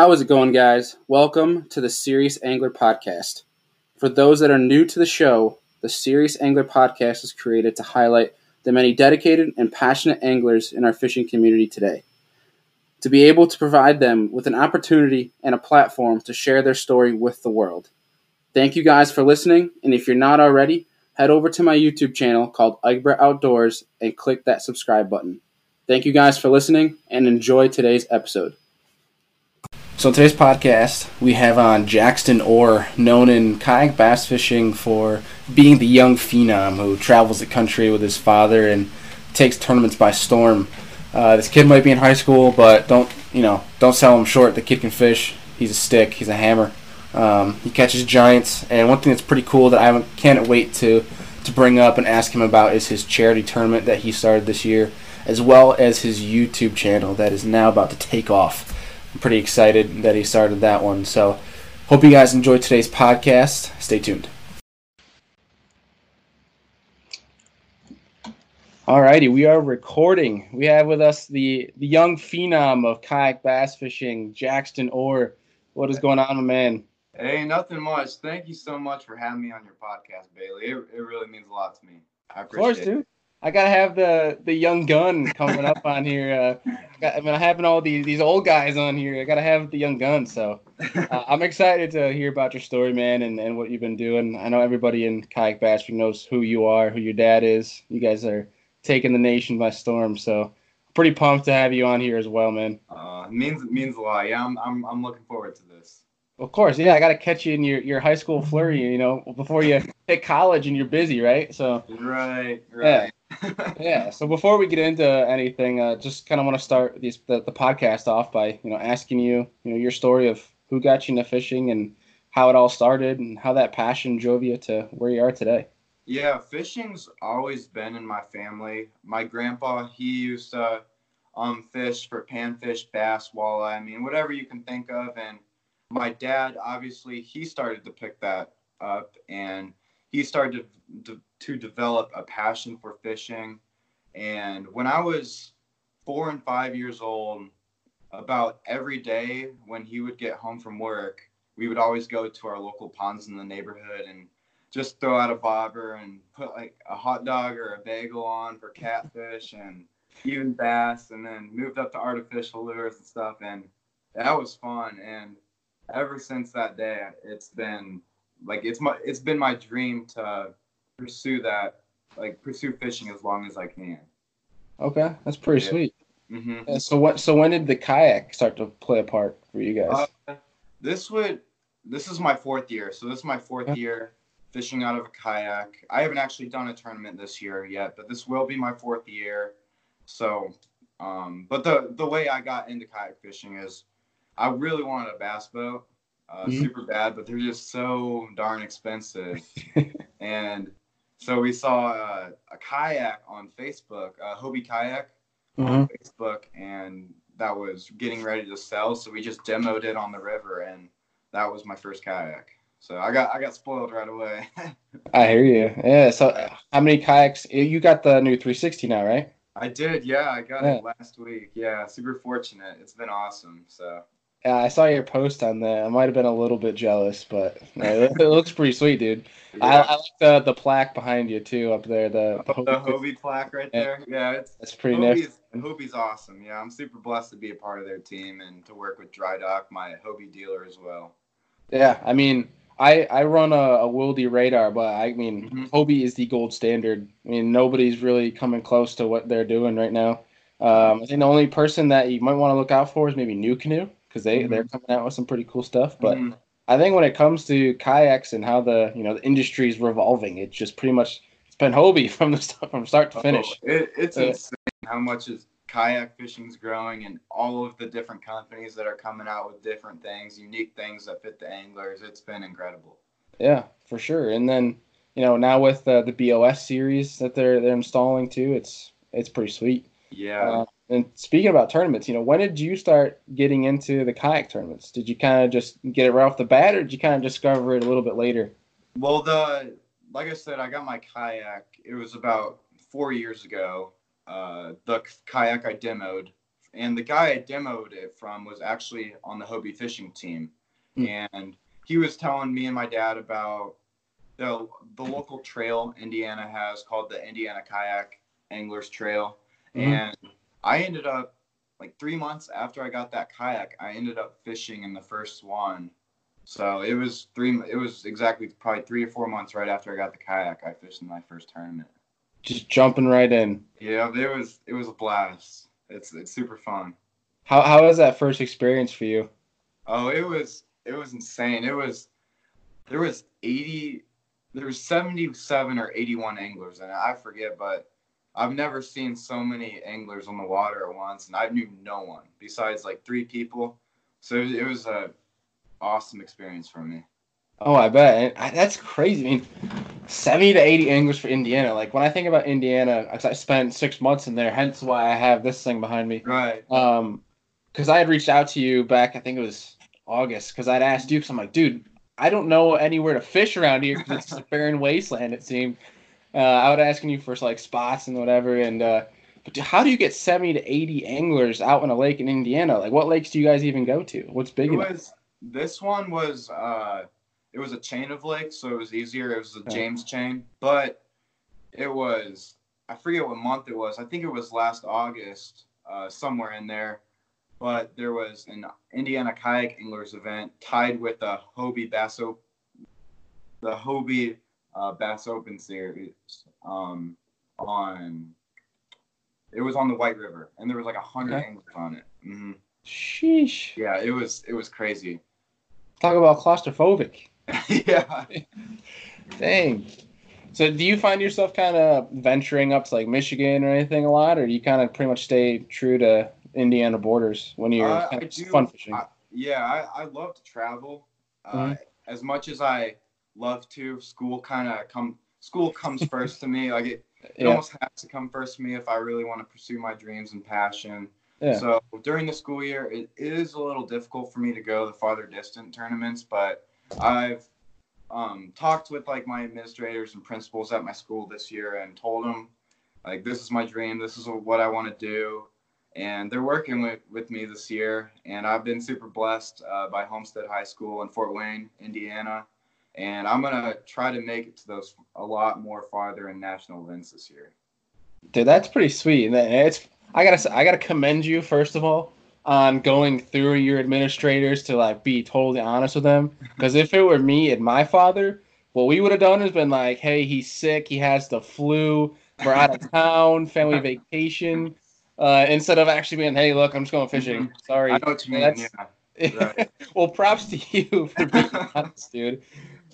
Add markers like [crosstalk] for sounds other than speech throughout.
How is it going, guys? Welcome to the Serious Angler Podcast. For those that are new to the show, the Serious Angler Podcast is created to highlight the many dedicated and passionate anglers in our fishing community today. To be able to provide them with an opportunity and a platform to share their story with the world. Thank you guys for listening, and if you're not already, head over to my YouTube channel called Egbert Outdoors and click that subscribe button. Thank you guys for listening and enjoy today's episode. So, today's podcast, we have on Jackson Orr, known in kayak bass fishing for being the young phenom who travels the country with his father and takes tournaments by storm. Uh, this kid might be in high school, but don't you know? Don't sell him short. The kid can fish. He's a stick. He's a hammer. Um, he catches giants. And one thing that's pretty cool that I can't wait to to bring up and ask him about is his charity tournament that he started this year, as well as his YouTube channel that is now about to take off. Pretty excited that he started that one. So, hope you guys enjoyed today's podcast. Stay tuned. All righty, we are recording. We have with us the the young phenom of kayak bass fishing, Jackson Orr. What is going on, my man? Hey, nothing much. Thank you so much for having me on your podcast, Bailey. It, it really means a lot to me. I appreciate of course, dude. I gotta have the the young gun coming up on here. Uh, got, I mean, having all these these old guys on here. I gotta have the young gun. So [laughs] uh, I'm excited to hear about your story, man, and, and what you've been doing. I know everybody in kayak bashing knows who you are, who your dad is. You guys are taking the nation by storm. So pretty pumped to have you on here as well, man. Uh, means means a lot. Yeah, I'm I'm I'm looking forward to this. Of course, yeah. I got to catch you in your, your high school flurry, you know, before you hit college and you're busy, right? So right, right. Yeah. Yeah. So before we get into anything, uh, just kind of want to start these the, the podcast off by you know asking you you know your story of who got you into fishing and how it all started and how that passion drove you to where you are today. Yeah, fishing's always been in my family. My grandpa, he used to um fish for panfish, bass, walleye, I mean whatever you can think of and my dad obviously he started to pick that up and he started to, to, to develop a passion for fishing. And when i was four and five years old about every day when he would get home from work we would always go to our local ponds in the neighborhood and just throw out a bobber and put like a hot dog or a bagel on for catfish and even bass and then moved up to artificial lures and stuff. And that was fun. And ever since that day, it's been like it's my it's been my dream to pursue that, like pursue fishing as long as I can. Okay, that's pretty yeah. sweet. Mm-hmm. So what? So when did the kayak start to play a part for you guys? Uh, this would this is my fourth year. So this is my fourth yeah. year fishing out of a kayak. I haven't actually done a tournament this year yet, but this will be my fourth year. So, um, but the the way I got into kayak fishing is I really wanted a bass boat, uh, mm-hmm. super bad, but they're just so darn expensive. [laughs] and so we saw uh, a kayak on Facebook, uh, Hobie Kayak mm-hmm. on Facebook, and that was getting ready to sell. So we just demoed it on the river, and that was my first kayak. So I got I got spoiled right away. [laughs] I hear you. Yeah. So how many kayaks? You got the new 360 now, right? I did. Yeah, I got yeah. it last week. Yeah, super fortunate. It's been awesome. So yeah, I saw your post on that. I might have been a little bit jealous, but it, looks pretty sweet, dude. Yeah. I, I, like the the plaque behind you too, up there. The the, the Hobie plaque right there. Yeah, it's that's pretty nice. Hobie's awesome. Yeah, I'm super blessed to be a part of their team and to work with Dry Dock, my Hobie dealer as well. Yeah, I mean, I I run a, a Wilde radar, but I mean, mm-hmm. Hobie is the gold standard. I mean, nobody's really coming close to what they're doing right now. Um, I think the only person that you might want to look out for is maybe NuCanoe because they mm-hmm. they're coming out with some pretty cool stuff. But mm-hmm. I think when it comes to kayaks and how the you know the industry is revolving, it's just pretty much it's been Hobie [laughs] from the start, from start to oh, finish. Oh, it, it's uh, insane how much is kayak fishing's growing and all of the different companies that are coming out with different things, unique things that fit the anglers. It's been incredible. Yeah, for sure. And then you know now with uh, the BOS series that they're they're installing too, it's it's pretty sweet. Yeah. Uh, and speaking about tournaments, you know, when did you start getting into the kayak tournaments? Did you kind of just get it right off the bat, or did you kind of discover it a little bit later? Well, the like I said, I got my kayak. It was about four years ago. Uh, the kayak I demoed and the guy I demoed it from was actually on the Hobie fishing team, Hmm. and he was telling me and my dad about the the local trail Indiana has called the Indiana Kayak Anglers Trail, Mhm. and I ended up like three months after I got that kayak, I ended up fishing in the first one. So it was three. It was exactly probably three or four months right after I got the kayak. I fished in my first tournament. Just jumping right in. Yeah, it was it was a blast. It's it's super fun. How how was that first experience for you? Oh, it was it was insane. It was there was eighty, there was seventy seven or eighty one anglers, and I forget, but I've never seen so many anglers on the water at once, and I knew no one besides like three people. So it was, it was a awesome experience for me. Oh, I bet. I, that's crazy. I mean, 70 to 80 anglers for Indiana. Like, when I think about Indiana, 'cause I spent six months in there, hence why I have this thing behind me. Right. Um, because I had reached out to you back, I think it was August, because I'd asked you, because I'm like, dude, I don't know anywhere to fish around here because it's a barren wasteland, it seemed. Uh, I was asking you for like spots and whatever, and uh, but how do you get 70 to 80 anglers out in a lake in Indiana? Like, what lakes do you guys even go to? What's big It enough? was this one was uh it was a chain of lakes, so it was easier. It was the. James chain, but it was I forget what month it was. I think it was last August, uh, somewhere in there. But there was an Indiana kayak anglers event tied with the Hobie Basso, the Hobie uh, Bass Open series um, on. It was on the White River, and there was like a hundred Okay. anglers on it. hmm Sheesh. Yeah, it was it was crazy. Talk about claustrophobic. [laughs] [laughs] yeah. Dang. So do you find yourself kind of venturing up to like Michigan or anything a lot, or do you kind of pretty much stay true to Indiana borders when you're Uh, kind of do- fun fishing? I- Yeah, I, I love to travel. Uh, Mhm. As much as I love to, school kind of come. School comes [laughs] first to me. Like it, it yeah. almost has to come first to me if I really want to pursue my dreams and passion. Yeah. So during the school year, it is a little difficult for me to go the farther distant tournaments, but I've um, talked with like my administrators and principals at my school this year and told them like this is my dream, this is what I want to do, and they're working with, with me this year. And I've been super blessed uh, by Homestead High School in Fort Wayne, Indiana, and I'm gonna try to make it to those a lot more farther in national events this year. Dude, that's pretty sweet. And it's I gotta say- I gotta commend you first of all on going through your administrators to like be totally honest with them. Because if it were me and my father, what we would have done is been like, hey, he's sick, he has the flu, we're out of town, family vacation. Uh, instead of actually being, hey, look, I'm just going fishing. Sorry. I know what you mean. That's- Yeah. right. [laughs] well, props to you [laughs] for being honest, dude.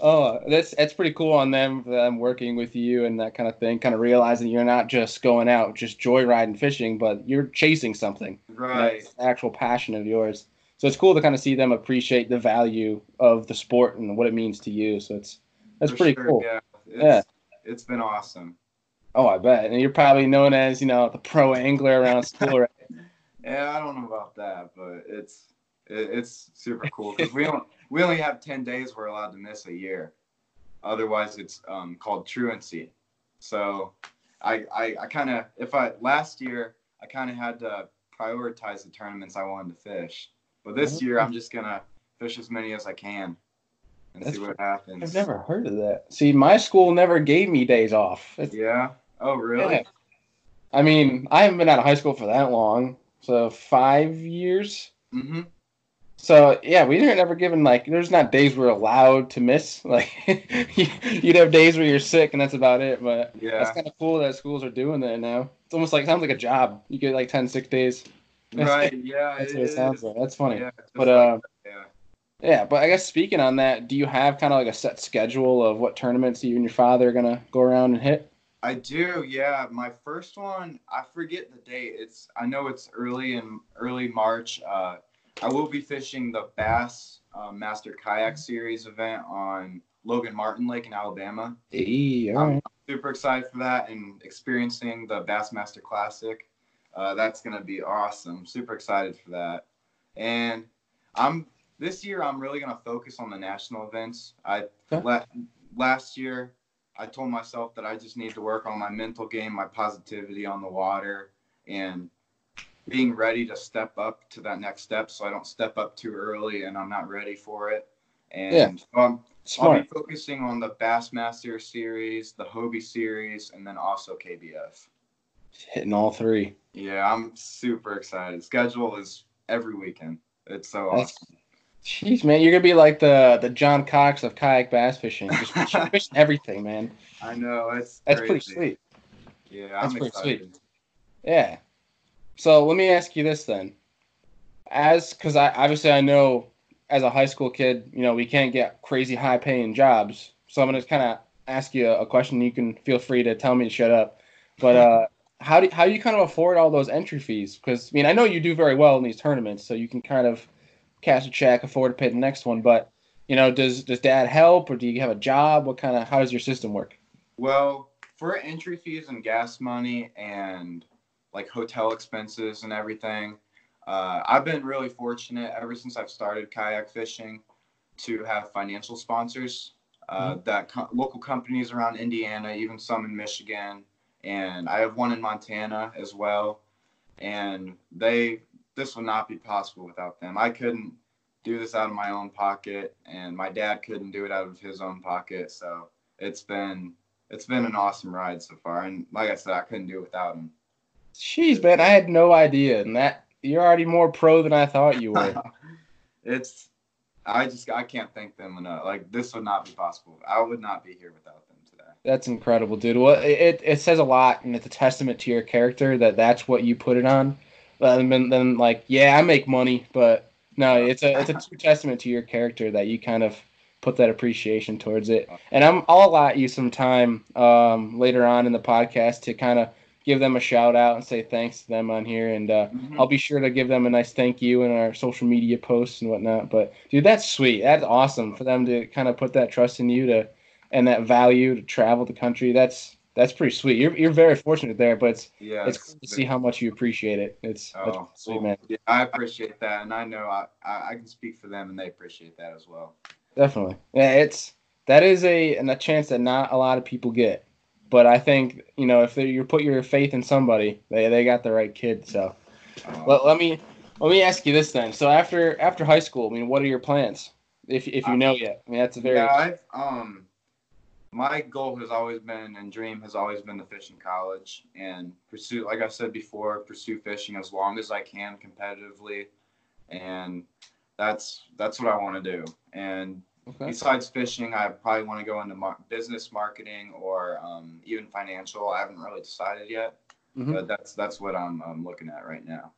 Oh, that's that's pretty cool on them them working with you and that kind of thing. Kind of realizing you're not just going out just joyriding fishing, but you're chasing something. Right. Actual passion of yours. So it's cool to kind of see them appreciate the value of the sport and what it means to you. So it's that's For pretty sure, cool. Yeah. It's, Yeah. It's been awesome. Oh, I bet. And you're probably known as you know the pro angler around [laughs] school, right? Yeah, I don't know about that, but it's it, it's super cool because we don't we only have ten days we're allowed to miss a year. Otherwise, it's um, called truancy. So, I I, I kind of if I last year I kind of had to prioritize the tournaments I wanted to fish, but this year I'm just gonna fish as many as I can and That's see what happens. I've never heard of that. See, my school never gave me days off. It's- Yeah. Oh, really? Yeah. I mean, I haven't been out of high school for that long, so five years. Mm-hmm. So yeah, we didn't ever given like there's not days we're allowed to miss. [laughs] Like you'd have days where you're sick and that's about it. But Yeah. that's kind of cool that schools are doing that now. It's almost like sounds like a job. You get like 10 sick days. [laughs] Right. Yeah. That's what it sounds is. like. That's funny. Yeah, But like uh, yeah. yeah. But I guess speaking on that, do you have kind of like a set schedule of what tournaments you and your father are gonna go around and hit? I do, yeah. My first one, I forget the date. It's I know it's early in early March. Uh, I will be fishing the Bass uh, Master Kayak Series event on Logan Martin Lake in Alabama. Hey, all right. Super excited for that and experiencing the Bassmaster Classic. Uh, that's gonna be awesome. Super excited for that. And I'm this year I'm really gonna focus on the national events. I Okay. la- last year I told myself that I just need to work on my mental game, my positivity on the water, and being ready to step up to that next step, so I don't step up too early and I'm not ready for it. And Yeah. so I'm, I'll be focusing on the Bassmaster series, the Hobie series, and then also KBF. Hitting all three. Yeah, I'm super excited. Schedule is every weekend. It's so That's- awesome. Jeez, man, you're gonna be like the the John Cox of kayak bass fishing. Just [laughs] fishing, everything, man. I know it's That's crazy. pretty sweet. Yeah, I'm pretty excited. Yeah. So let me ask you this then. As because I obviously I know as a high school kid, you know, we can't get crazy high paying jobs. So I'm gonna kind of ask you a question. You can feel free to tell me to shut up. But uh, how do how do you kind of afford all those entry fees? Because I mean, I know you do very well in these tournaments, so you can kind of cash a check, afford to pay the next one. But you know, does does dad help, or do you have a job? What kind of how does your system work? Well, for entry fees and gas money and like hotel expenses and everything, uh, I've been really fortunate ever since I've started kayak fishing to have financial sponsors. Uh, That co- local companies around Indiana, even some in Michigan, and I have one in Montana as well. And they, this would not be possible without them. I couldn't do this out of my own pocket, and my dad couldn't do it out of his own pocket. So it's been it's been an awesome ride so far. And like I said, I couldn't do it without him. Jeez, man, I had no idea, and that you're already more pro than I thought you were. [laughs] it's I just I can't thank them enough. Like this would not be possible. I would not be here without them today. That's incredible, dude. Well, it, it says a lot, and it's a testament to your character that that's what you put it on. Rather then, than like, yeah, I make money, but no, it's a it's a true testament to your character that you kind of put that appreciation towards it. And I'm I'll allot you some time um, later on in the podcast to kind of give them a shout out and say thanks to them on here, and uh, Mhm. I'll be sure to give them a nice thank you in our social media posts and whatnot. But dude, that's sweet. That's awesome for them to kind of put that trust in you to and that value to travel the country. That's that's pretty sweet. You're you're very fortunate there, but it's Yeah, it's cool to see how much you appreciate it. It's Oh, sweet, well, man. yeah, I appreciate that, and I know I, I I can speak for them, and they appreciate that as well. Definitely. Yeah, it's that is a and a chance that not a lot of people get. But I think you know if you put your faith in somebody, they they got the right kid. So Um, let, let me let me ask you this then. So after after high school, I mean, what are your plans? If if you know yet, I mean that's a very yeah, I've um, my goal has always been and dream has always been to fish in college and pursue, like I said before, pursue fishing as long as I can competitively, and that's that's what I want to do. And okay. besides fishing, I probably want to go into mar- business marketing or um, even financial. I haven't really decided yet, Mhm. but that's that's what I'm, I'm looking at right now.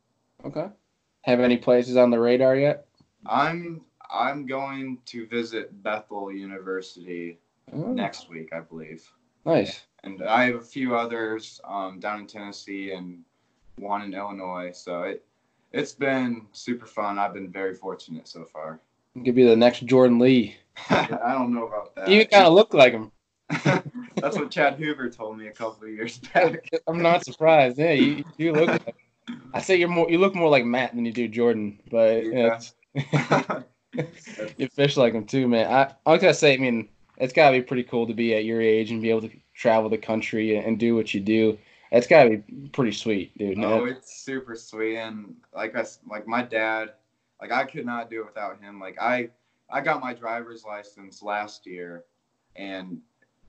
Okay. Have any places on the radar yet? I'm I'm going to visit Bethel University Oh, next week, I believe. nice. and I have a few others um, down in Tennessee and one in Illinois. So it it's been super fun. I've been very fortunate so far. Could be the next Jordan Lee. [laughs] I don't know about that. You kind of look like him. [laughs] That's what Chad Hoover told me a couple of years back. [laughs] I'm not surprised. Yeah, you, you look. Like, I say you're more. You look more like Matt than you do Jordan, but Yeah. you fish like him too, man. I I was gonna say, I mean, it's gotta be pretty cool to be at your age and be able to travel the country and, and do what you do. It's gotta be pretty sweet, dude. oh, it's super sweet, and like I like my dad, like I could not do it without him. Like I I got my driver's license last year, and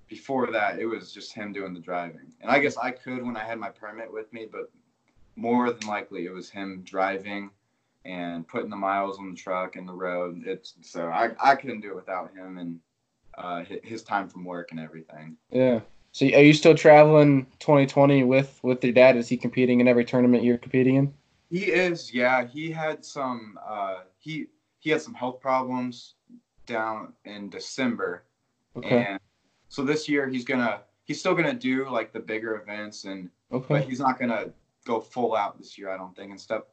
before that it was just him doing the driving. And I guess I could when I had my permit with me, but more than likely it was him driving and putting the miles on the truck and the road. It's so I I couldn't do it without him and uh, his time from work and everything. yeah. So are you still traveling 2020 with with your dad? Is he competing in every tournament you're competing in? He is, yeah. He had some uh he he had some health problems down in December. Okay. And so this year he's gonna he's still gonna do like the bigger events and but he's not gonna go full out this year, I don't think, and step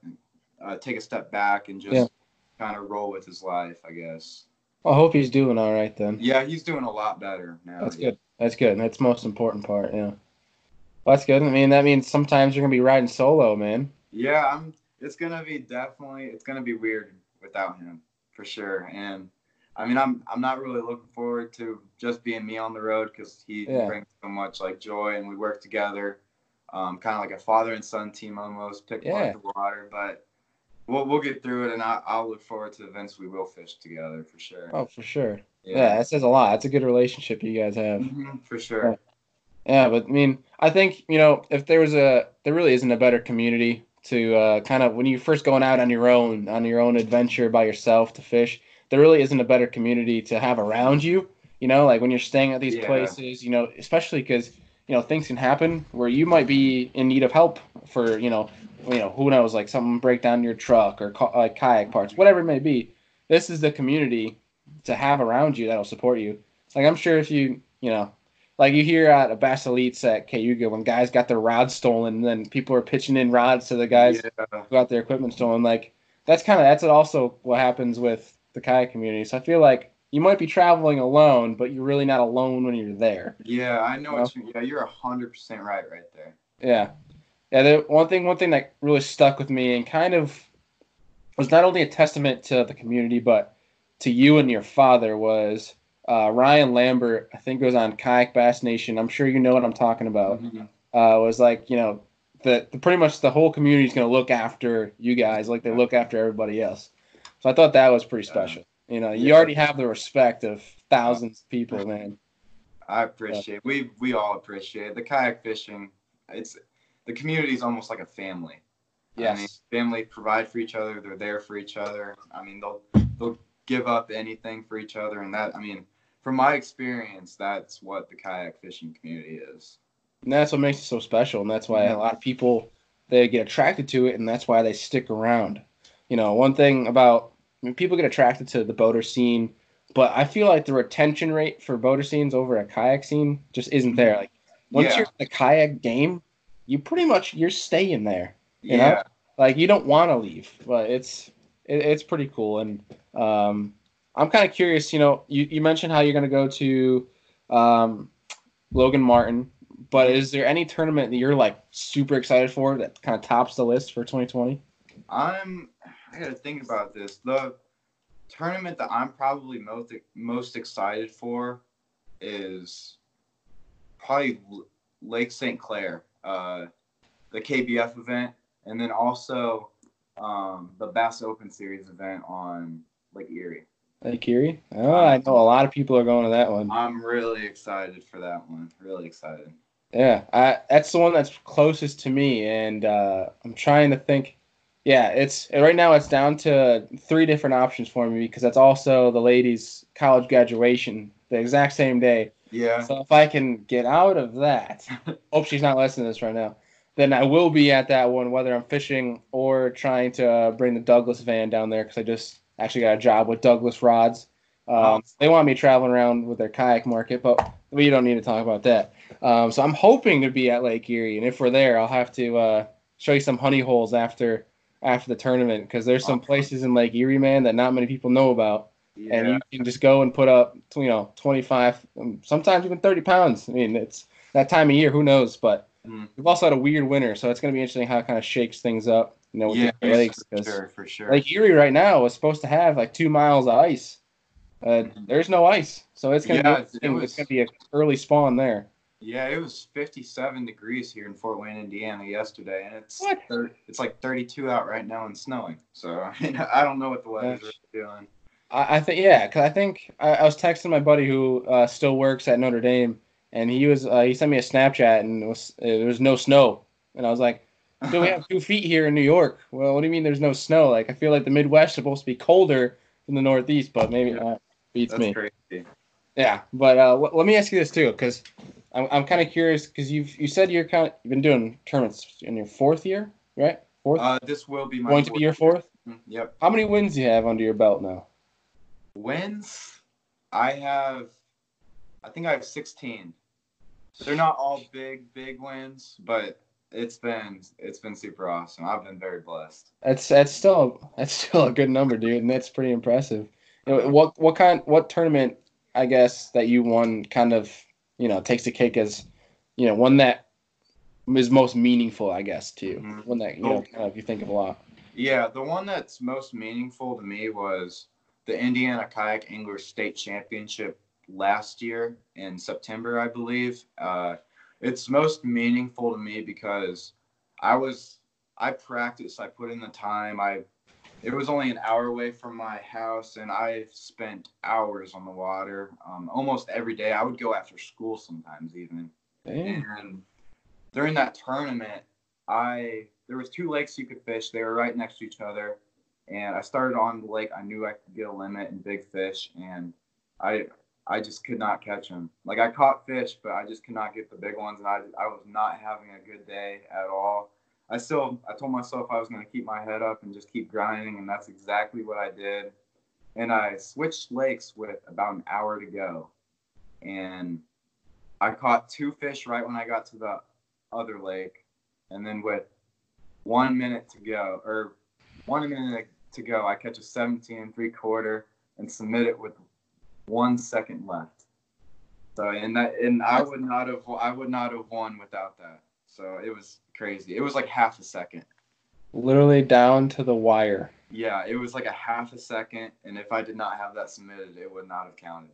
uh, take a step back and just Yeah. kind of roll with his life, I guess. I hope he's doing all right then. Yeah, he's doing a lot better now. That's good. That's good. That's the most important part. Yeah. Well, that's good. I mean, that means sometimes you're gonna be riding solo, man. Yeah, I'm. It's gonna be definitely. It's gonna be weird without him for sure. And I mean, I'm. I'm not really looking forward to just being me on the road because he Yeah. brings so much like joy, and we work together. um, kind of like a father and son team almost. Pick Yeah. the water, but we'll we'll get through it, and I, I'll look forward to the events we will fish together for sure. Oh, for sure. Yeah. that says a lot. That's a good relationship you guys have. Mhm, for sure. Yeah, but I mean, I think you know if there was a, there really isn't a better community to uh, kind of when you're first going out on your own, on your own adventure by yourself to fish. There really isn't a better community to have around you. You know, like when you're staying at these Yeah. places, you know, especially because you know things can happen where you might be in need of help for you know, you know who knows, like something break down your truck or ca- like kayak parts, whatever it may be. This is the community to have around you that'll support you. Like I'm sure if you you know like you hear at a Bass Elites at Cayuga when guys got their rods stolen, and then people are pitching in rods to the guys Yeah. who got their equipment stolen. Like that's kind of that's also what happens with the kayak community. So I feel like you might be traveling alone, but you're really not alone when you're there. Yeah, I know what you. Yeah, you're hundred percent right right there. Yeah, yeah. The one thing, one thing that really stuck with me and kind of was not only a testament to the community, but to you and your father was uh, Ryan Lambert. I think it was on Kayak Bass Nation. I'm sure you know what I'm talking about. Mhm. uh, was like, you know, the, the pretty much the whole community is going to look after you guys like they look after everybody else. So I thought that was pretty special. You know, you Yeah. already have the respect of thousands of people, man. I appreciate. We we all appreciate the kayak fishing. It's the community is almost like a family. I mean, Yes. family provide for each other. They're there for each other. I mean, they'll they'll give up anything for each other, and that I mean, from my experience, that's what the kayak fishing community is. And that's what makes it so special, and that's why a lot of people they get attracted to it, and that's why they stick around. You know, one thing about I mean, people get attracted to the boater scene, but I feel like the retention rate for boater scenes over a kayak scene just isn't there. Like once Yeah. you're in the kayak game, you pretty much you're staying there. You yeah, know? like you don't want to leave but it's it, it's pretty cool and um i'm kind of curious you know you, you mentioned how you're going to go to um logan martin but is there any tournament that you're like super excited for that kind of tops the list for 2020 I'm. I gotta think about this. The tournament that I'm probably most most excited for is probably Lake St. Clair, uh, the KBF event, and then also um, the Bass Open Series event on Lake Erie. Like Erie? oh i know a lot of people are going to that one I'm really excited for that one. Really excited. Yeah, I, that's the one that's closest to me, and uh, I'm trying to think. Yeah, it's right now. It's down to three different options for me because that's also the ladies' college graduation the exact same day. Yeah. So if I can get out of that, [laughs] hope she's not listening to this right now. Then I will be at that one, whether I'm fishing or trying to uh, bring the Douglas van down there because I just actually got a job with Douglas Rods. Um, they want me traveling around with their kayak market, but we don't need to talk about that. Um, so I'm hoping to be at Lake Erie, and if we're there, I'll have to uh, show you some honey holes after after the tournament because there's some places in Lake Erie, man, that not many people know about, Yeah. and you can just go and put up, you know, 25, um, sometimes even 30 pounds. I mean, it's that time of year, who knows? But Mm. we've also had a weird winter, so it's going to be interesting how it kind of shakes things up, you know, with yeah, the lakes. for 'cause sure, for sure. Lake Erie right now is supposed to have like two miles of ice. Uh, there's no ice, so it's gonna Yeah, be it was- it's gonna be an early spawn there. Yeah, it was 57 degrees here in Fort Wayne, Indiana yesterday, and it's thir- it's like 32 out right now and snowing. So [laughs] I don't know what the weather's really doing. I, I think yeah, because I think I, I was texting my buddy who uh, still works at Notre Dame, and he was uh, he sent me a Snapchat and it was there was no snow, and I was like, "Do we have two feet here in New York?" Well, what do you mean there's no snow? Like I feel like the Midwest is supposed to be colder than the Northeast, but maybe Yeah. uh, beats That's me. crazy. Yeah, but uh, let me ask you this too, because I'm, I'm kind of curious because you've you said you're kind of you've been doing tournaments in your fourth year, right? Fourth, Uh, this will be my going to be your fourth. Mm, Yep. How many wins do you have under your belt now? Wins, I have, I think I have 16. They're not all big, big wins, but it's been it's been super awesome. I've been very blessed. That's that's still that's still a good number, dude, and that's pretty impressive. You know, what what kind what tournament I guess that you won kind of you know takes the cake as you know one that is most meaningful, I guess, to you. Mhm. One that you know kind of you think of a lot. Yeah, the one that's most meaningful to me was the Indiana Kayak Angler State Championship last year in September, I believe. Uh, it's most meaningful to me because I was I practiced, I put in the time. I it was only an hour away from my house and I spent hours on the water um, almost every day. I would go after school sometimes even. Damn. And during that tournament, I there was two lakes you could fish. They were right next to each other, and I started on the lake. I knew I could get a limit and big fish, and I I just could not catch them. Like I caught fish, but I just could not get the big ones, and I I was not having a good day at all. I still I told myself I was going to keep my head up and just keep grinding, and that's exactly what I did. And I switched lakes with about an hour to go, and I caught two fish right when I got to the other lake, and then with one minute to go, or one minute to go, I catch a 17 and three quarter and submit it with one second left. So and that and I would not have I would not have won without that. So it was crazy. It was like half a second. Literally down to the wire. Yeah, it was like a half a second, and if I did not have that submitted, it would not have counted.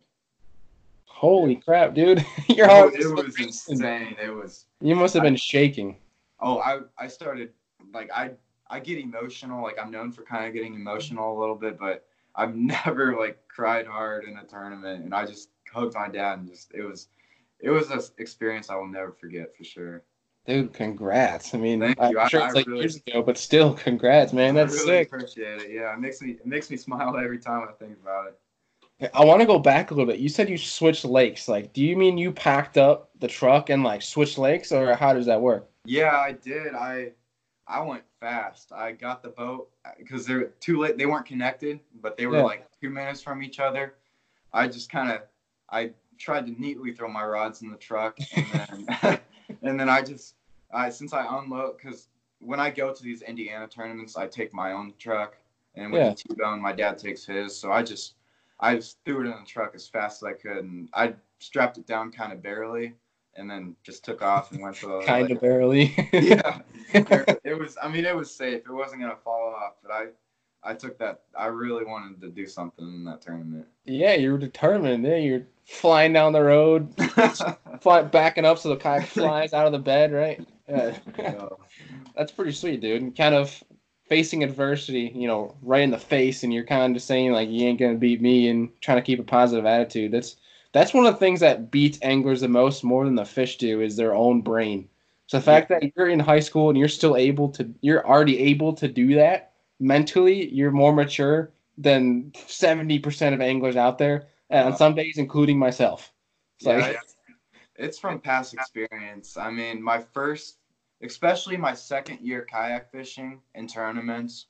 Holy crap, dude! Your It heart was, was it was insane. It was. You must have been shaking. Oh, I I started like I I get emotional. Like I'm known for kind of getting emotional a little bit, but I've [laughs] never like cried hard in a tournament, and I just hugged my dad and just it was it was an experience I will never forget for sure. Dude, congrats. I mean, Thank I'm you. I- sure I it's like really- years ago, but still, congrats, man. That's I really sick. appreciate it. Yeah, it makes me it makes me [laughs] smile every time I think about it. I want to go back a little bit. You said you switched lakes. Like, do you mean you packed up the truck and like switched lakes, or how does that work? Yeah, I did. I I went fast. I got the boat uh, because they're too late. They weren't connected, but they were Yeah. like two minutes from each other. I just kind of I tried to neatly throw my rods in the truck, and then [laughs] [laughs] and then I just I since I unload because when I go to these Indiana tournaments, I take my own truck, and with Yeah. the T-bone, my dad takes his. So I just I just threw it in the truck as fast as I could, and I strapped it down kind of barely, and then just took off and went to [laughs] the Kind of barely. [laughs] yeah [laughs] it, was i mean it was safe it wasn't going to fall off but i i took that i really wanted to do something in that tournament yeah, you're determined. Yeah, you're flying down the road, fly, backing up so the kayak flies out of the bed, right? Yeah. That's pretty sweet, dude. And kind of facing adversity, you know, right in the face, and you're kind of just saying like, "You ain't gonna beat me," and trying to keep a positive attitude. That's that's one of the things that beats anglers the most, more than the fish do, is their own brain. So the fact that you're in high school and you're still able to, you're already able to do that mentally, you're more mature than seventy percent of anglers out there, and on some days, including myself. It's yeah, like, it's, it's from past experience i mean my first especially my second year kayak fishing in tournaments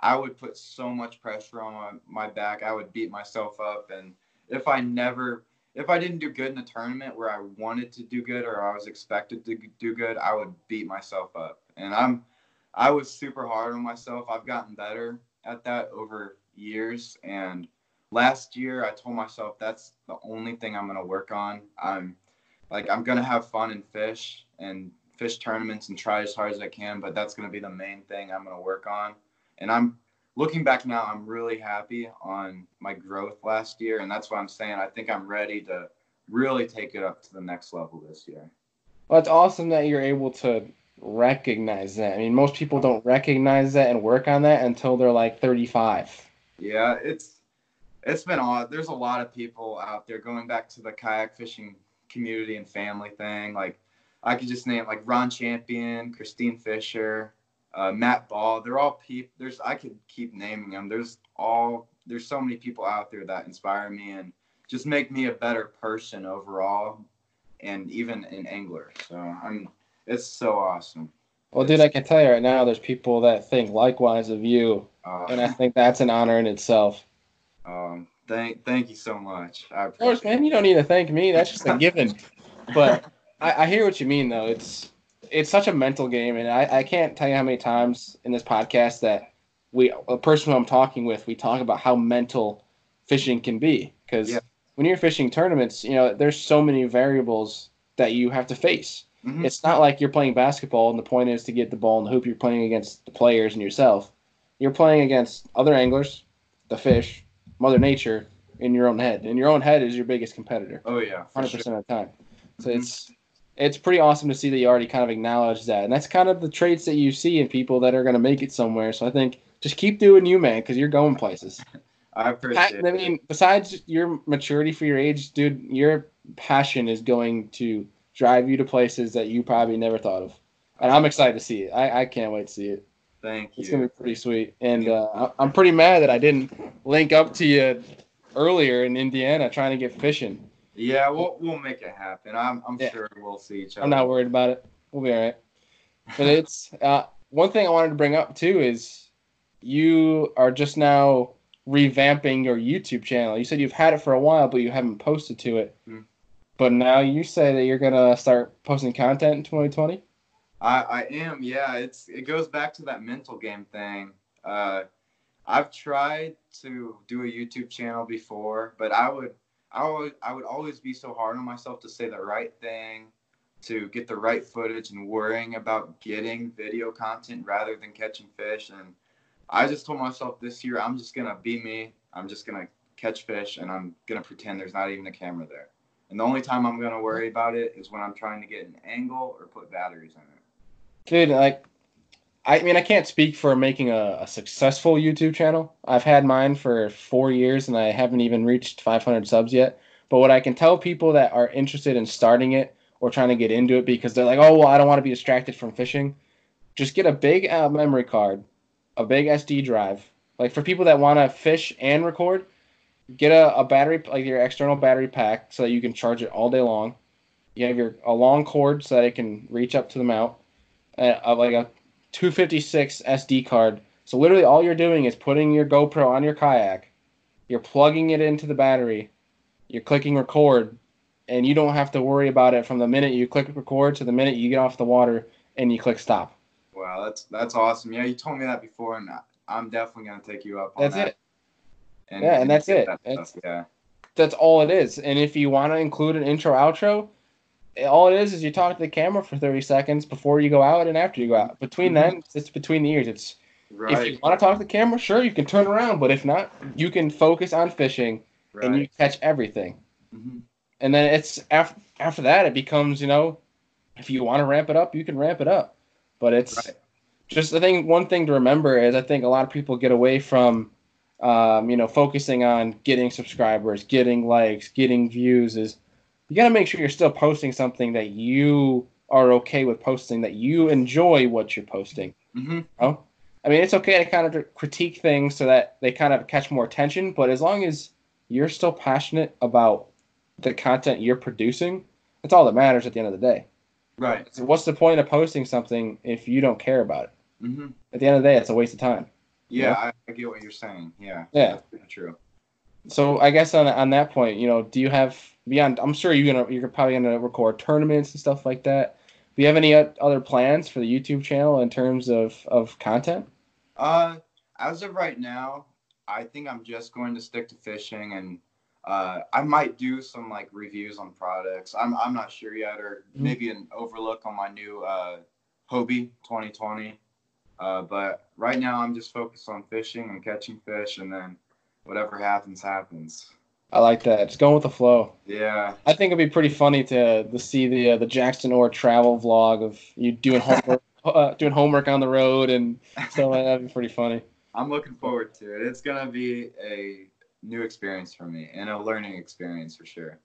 i would put so much pressure on my, my back i would beat myself up and if i never if i didn't do good in the tournament where i wanted to do good or i was expected to do good i would beat myself up. And i'm i was super hard on myself. I've gotten better at that over years. And last year i told myself that's the only thing i'm going to work on. I'm like i'm going to have fun and fish and fish tournaments and try as hard as i can but that's going to be the main thing i'm going to work on. And i'm looking back now i'm really happy on my growth last year and that's why i'm saying i think i'm ready to really take it up to the next level this year Well, it's awesome that you're able to recognize that. I mean, most people don't recognize that and work on that until they're like 35. Yeah, it's it's been odd. There's a lot of people out there going back to the kayak fishing community and family thing. Like I could just name like Ron Champion, Christine Fisher, uh, Matt Ball. They're all people. There's I could keep naming them. There's all there's so many people out there that inspire me and just make me a better person overall, and even an angler. So I'm it's so awesome. Well, dude, I can tell you right now, there's people that think likewise of you, Uh, and I think that's an honor in itself. um, thank thank you so much. I Of course, man, you don't need to thank me. That's just a given. [laughs] But I, I hear what you mean, though. It's it's such a mental game, and I, I can't tell you how many times in this podcast that we a person who I'm talking with, we talk about how mental fishing can be. Because Yeah. when you're fishing tournaments, you know there's so many variables that you have to face. Mhm. It's not like you're playing basketball and the point is to get the ball in the hoop. You're playing against the players and yourself. You're playing against other anglers, the fish, Mother Nature, in your own head. And your own head is your biggest competitor, Oh yeah, hundred sure. percent of the time. So Mhm. it's it's pretty awesome to see that you already kind of acknowledge that, and that's kind of the traits that you see in people that are going to make it somewhere. So I think just keep doing you, man, because you're going places. [laughs] I appreciate I, I mean, besides your maturity for your age, dude, your passion is going to drive you to places that you probably never thought of. And I'm excited to see it. I, I can't wait to see it. Thank you. It's gonna be pretty sweet. And uh, I'm pretty mad that I didn't link up to you earlier in Indiana trying to get fishing. Yeah, we'll we'll make it happen. I'm I'm Yeah. sure we'll see each other. I'm not worried about it. We'll be all right. But it's [laughs] uh, one thing I wanted to bring up too is you are just now revamping your YouTube channel. You said you've had it for a while, but you haven't posted to it. Hmm. But now you say that you're gonna start posting content in 2020. I, I am, yeah. It's it goes back to that mental game thing. Uh, I've tried to do a YouTube channel before, but I would I would I would always be so hard on myself to say the right thing, to get the right footage, and worrying about getting video content rather than catching fish. And I just told myself this year I'm just gonna be me. I'm just gonna catch fish, and I'm gonna pretend there's not even a camera there. And the only time I'm gonna worry about it is when I'm trying to get an angle or put batteries in it. Dude, like, I mean, I can't speak for making a, a successful YouTube channel. I've had mine for four years and I haven't even reached 500 subs yet. But what I can tell people that are interested in starting it or trying to get into it because they're like, oh, well, I don't want to be distracted from fishing, just get a big uh, memory card, a big SD drive. Like, for people that want to fish and record, get a, a battery, like your external battery pack, so that you can charge it all day long. You have your a long cord so that it can reach up to the mount uh, like a 256 SD card. So literally all you're doing is putting your GoPro on your kayak, you're plugging it into the battery, you're clicking record, and you don't have to worry about it from the minute you click record to the minute you get off the water and you click stop. Wow, that's that's awesome. Yeah, you told me that before, and I'm definitely gonna take you up on That's that. it. Yeah, and that's it. that stuff, yeah. That's all it is. And if you want to include an intro outro, all it is is you talk to the camera for 30 seconds before you go out and after you go out. Between then, it's between the ears. It's If you want to talk to the camera, sure, you can turn around, but if not, you can focus on fishing right. and you catch everything. Mhm. And then it's after after that, it becomes you know, if you want to ramp it up, you can ramp it up. But it's Right. just the thing. One thing to remember is I think a lot of people get away from, um, you know, focusing on getting subscribers, getting likes, getting views. Is you got to make sure you're still posting something that you are okay with posting, that you enjoy what you're posting. Mhm. I mean, it's okay to kind of critique things so that they kind of catch more attention, but as long as you're still passionate about the content you're producing, that's all that matters at the end of the day. Right. So what's the point of posting something if you don't care about it? hmm At the end of the day, it's a waste of time. Yeah, I, I get what you're saying. Yeah. Yeah. True. So I guess on on that point, you know, do you have beyond? I'm sure you're gonna you're probably gonna record tournaments and stuff like that. Do you have any other plans for the YouTube channel in terms of of content? Uh, as of right now, I think I'm just going to stick to fishing, and uh, I might do some like reviews on products. I'm I'm not sure yet, or Mhm. maybe an overlook on my new uh, Hobie 2020. Uh, but right now, I'm just focused on fishing and catching fish, and then whatever happens, happens. I like that. Just going with the flow. Yeah. I think it'd be pretty funny to to see the uh, the Jackson Orr travel vlog of you doing homework [laughs] uh, doing homework on the road and stuff like that. That'd be pretty funny. I'm looking forward to it. It's gonna be a new experience for me and a learning experience for sure.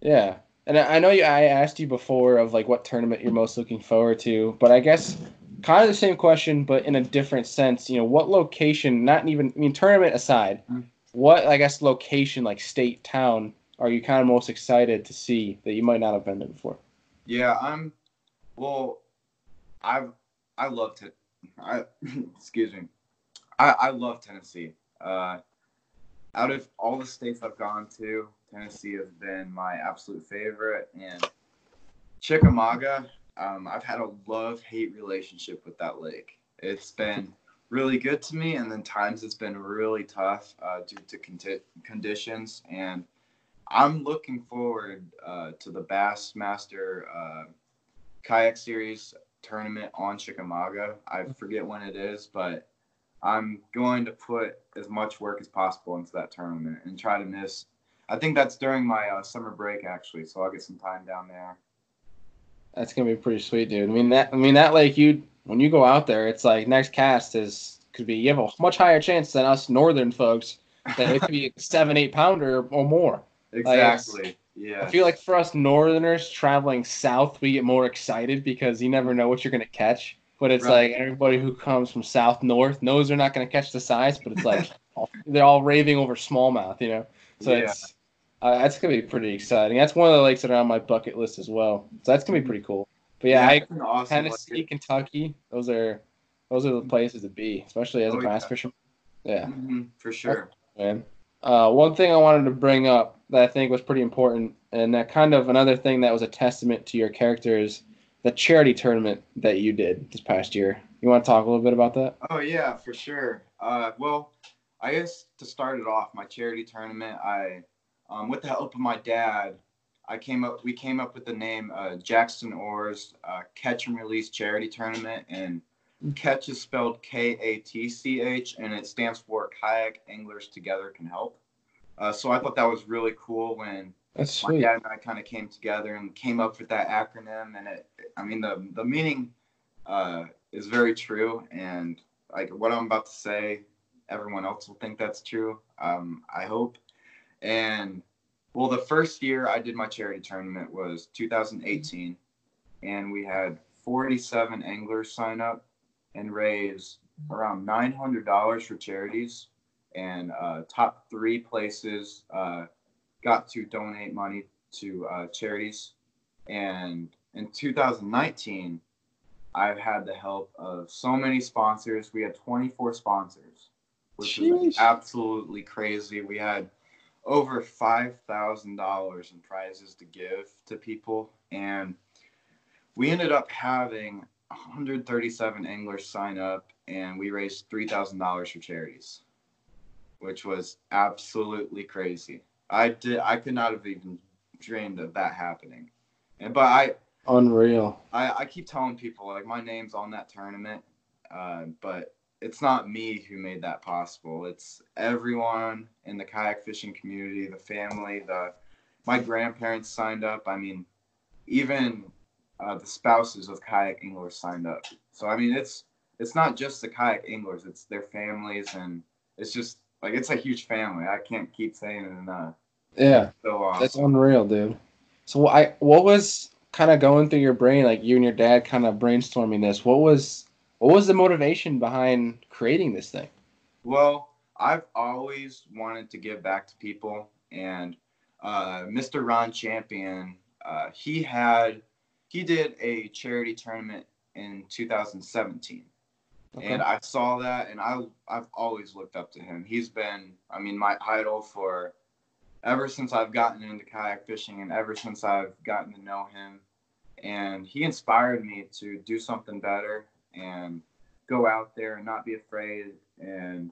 Yeah, and I I know you. I asked you before of like what tournament you're most looking forward to, but I guess kind of the same question, but in a different sense. You know, what location? Not even. I mean, tournament aside, Mm. What I guess location, like state, town, are you kind of most excited to see that you might not have been there before? Yeah, I'm. Well, I've I love to. I [laughs] excuse me. I I love Tennessee. Uh, out of all the states I've gone to, Tennessee has been my absolute favorite, and Chickamauga. Um, I've had a love hate relationship with that lake. It's been really good to me, and then times it's been really tough uh, due to conditions. And I'm looking forward uh, to the Bassmaster uh, Kayak Series tournament on Chickamauga. I forget when it is, but I'm going to put as much work as possible into that tournament and try to miss. I think that's during my uh, summer break actually, so I'll get some time down there. That's gonna be pretty sweet, dude. I mean that. I mean that like you when you go out there, it's like next cast is could be you have a much higher chance than us northern folks that it could be a [laughs] seven eight pounder or more. Exactly. yeah. I feel like for us northerners traveling south, we get more excited because you never know what you're gonna catch. But it's Right. like everybody who comes from south north knows they're not gonna catch the size, but it's like [laughs] they're all raving over smallmouth, you know. So Yeah. it's uh, that's gonna be pretty exciting. That's one of the lakes that are on my bucket list as well. So that's gonna be pretty cool. But yeah, I, it's an awesome Tennessee, lake. Kentucky, those are those are the places to be, especially as a Oh, bass yeah. fisherman. Yeah, Mhm, for sure. man. Uh, one thing I wanted to bring up that I think was pretty important, and that kind of another thing that was a testament to your character is the charity tournament that you did this past year. You want to talk a little bit about that? Oh yeah, for sure. Uh, well, I guess to start it off, my charity tournament, I, um, with the help of my dad, I came up. We came up with the name uh, Jackson Orr's uh, Catch and Release Charity Tournament, and catch is spelled K A T C H, and it stands for Kayak Anglers Together Can Help. Uh, so I thought that was really cool when That's my sweet. dad and I kind of came together and came up with that acronym. And it, I mean, the the meaning uh, is very true. And like what I'm about to say, everyone else will think that's true. Um, I hope. And well, the first year I did my charity tournament was 2018, and we had 47 anglers sign up and raise around $900 for charities. And uh, top three places uh, got to donate money to uh, charities. And in 2019, I've had the help of so many sponsors. We had 24 sponsors, which was Sheesh. absolutely crazy. We had over $5,000 in prizes to give to people. And we ended up having 137 anglers sign up, and we raised $3,000 for charities, which was absolutely crazy. I did. I could not have even dreamed of that happening. And but I, Unreal. I, I keep telling people like my name's on that tournament, uh, but it's not me who made that possible. It's everyone in the kayak fishing community, the family, the my grandparents signed up. I mean, even uh, the spouses of kayak anglers signed up. So I mean, it's it's not just the kayak anglers; it's their families, and it's just like it's a huge family. I can't keep saying it enough. Yeah. So awesome. That's unreal, dude. So I what was kind of going through your brain like you and your dad kind of brainstorming this? What was what was the motivation behind creating this thing? Well, I've always wanted to give back to people, and uh, Mr. Ron Champion, uh, he had he did a charity tournament in 2017, Okay. and I saw that, and I I've always looked up to him. He's been, I mean, my idol for ever since I've gotten into kayak fishing, and ever since I've gotten to know him, and he inspired me to do something better and go out there and not be afraid and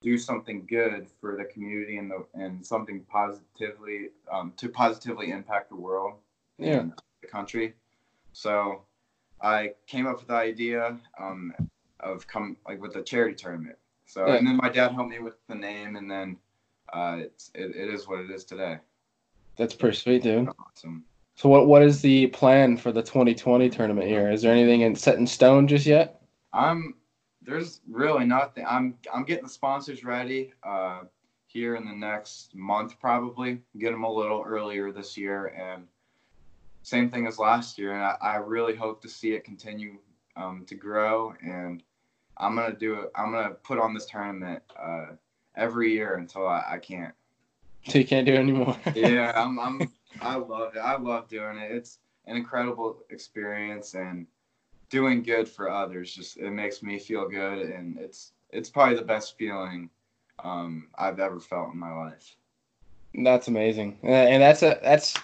do something good for the community and the and something positively um, to positively impact the world Yeah. and the country. So I came up with the idea um, of come like with the charity tournament. So Yeah. and then my dad helped me with the name, and then uh, it's it, it is what it is today. That's pretty sweet, dude. Awesome. So what what is the plan for the 2020 tournament here? Is there anything in, set in stone just yet? I'm there's really nothing. I'm I'm getting the sponsors ready uh, here in the next month probably. Get them a little earlier this year, and same thing as last year. And I, I really hope to see it continue um, to grow. And I'm gonna do it. I'm gonna put on this tournament uh, every year until I, I can't. So you can't do it anymore. Yeah, I'm, I'm. [laughs] I love it. I love doing it. It's an incredible experience and doing good for others. Just it makes me feel good, and it's it's probably the best feeling um, I've ever felt in my life. That's amazing, and that's a that's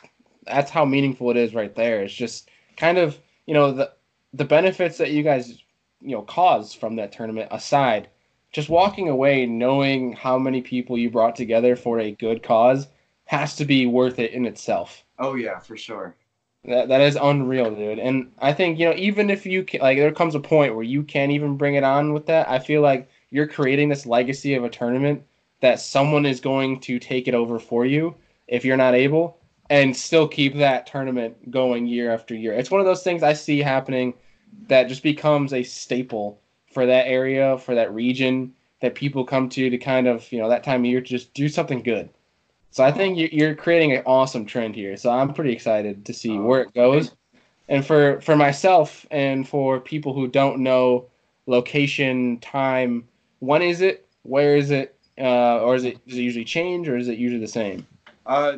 that's how meaningful it is right there. It's just kind of you know the the benefits that you guys you know caused from that tournament aside, just walking away knowing how many people you brought together for a good cause has to be worth it in itself. Oh yeah, for sure. That that is unreal, dude. And I think you know even if you can, like there comes a point where you can't even bring it on with that. I feel like you're creating this legacy of a tournament that someone is going to take it over for you if you're not able. and still keep that tournament going year after year. It's one of those things I see happening that just becomes a staple for that area, for that region that people come to to kind of, you know, that time of year to just do something good. So I think you're creating an awesome trend here. So I'm pretty excited to see where it goes. And for for myself and for people who don't know location, time, when is it? Where is it? Uh, or is it does it usually change or is it usually the same? Uh,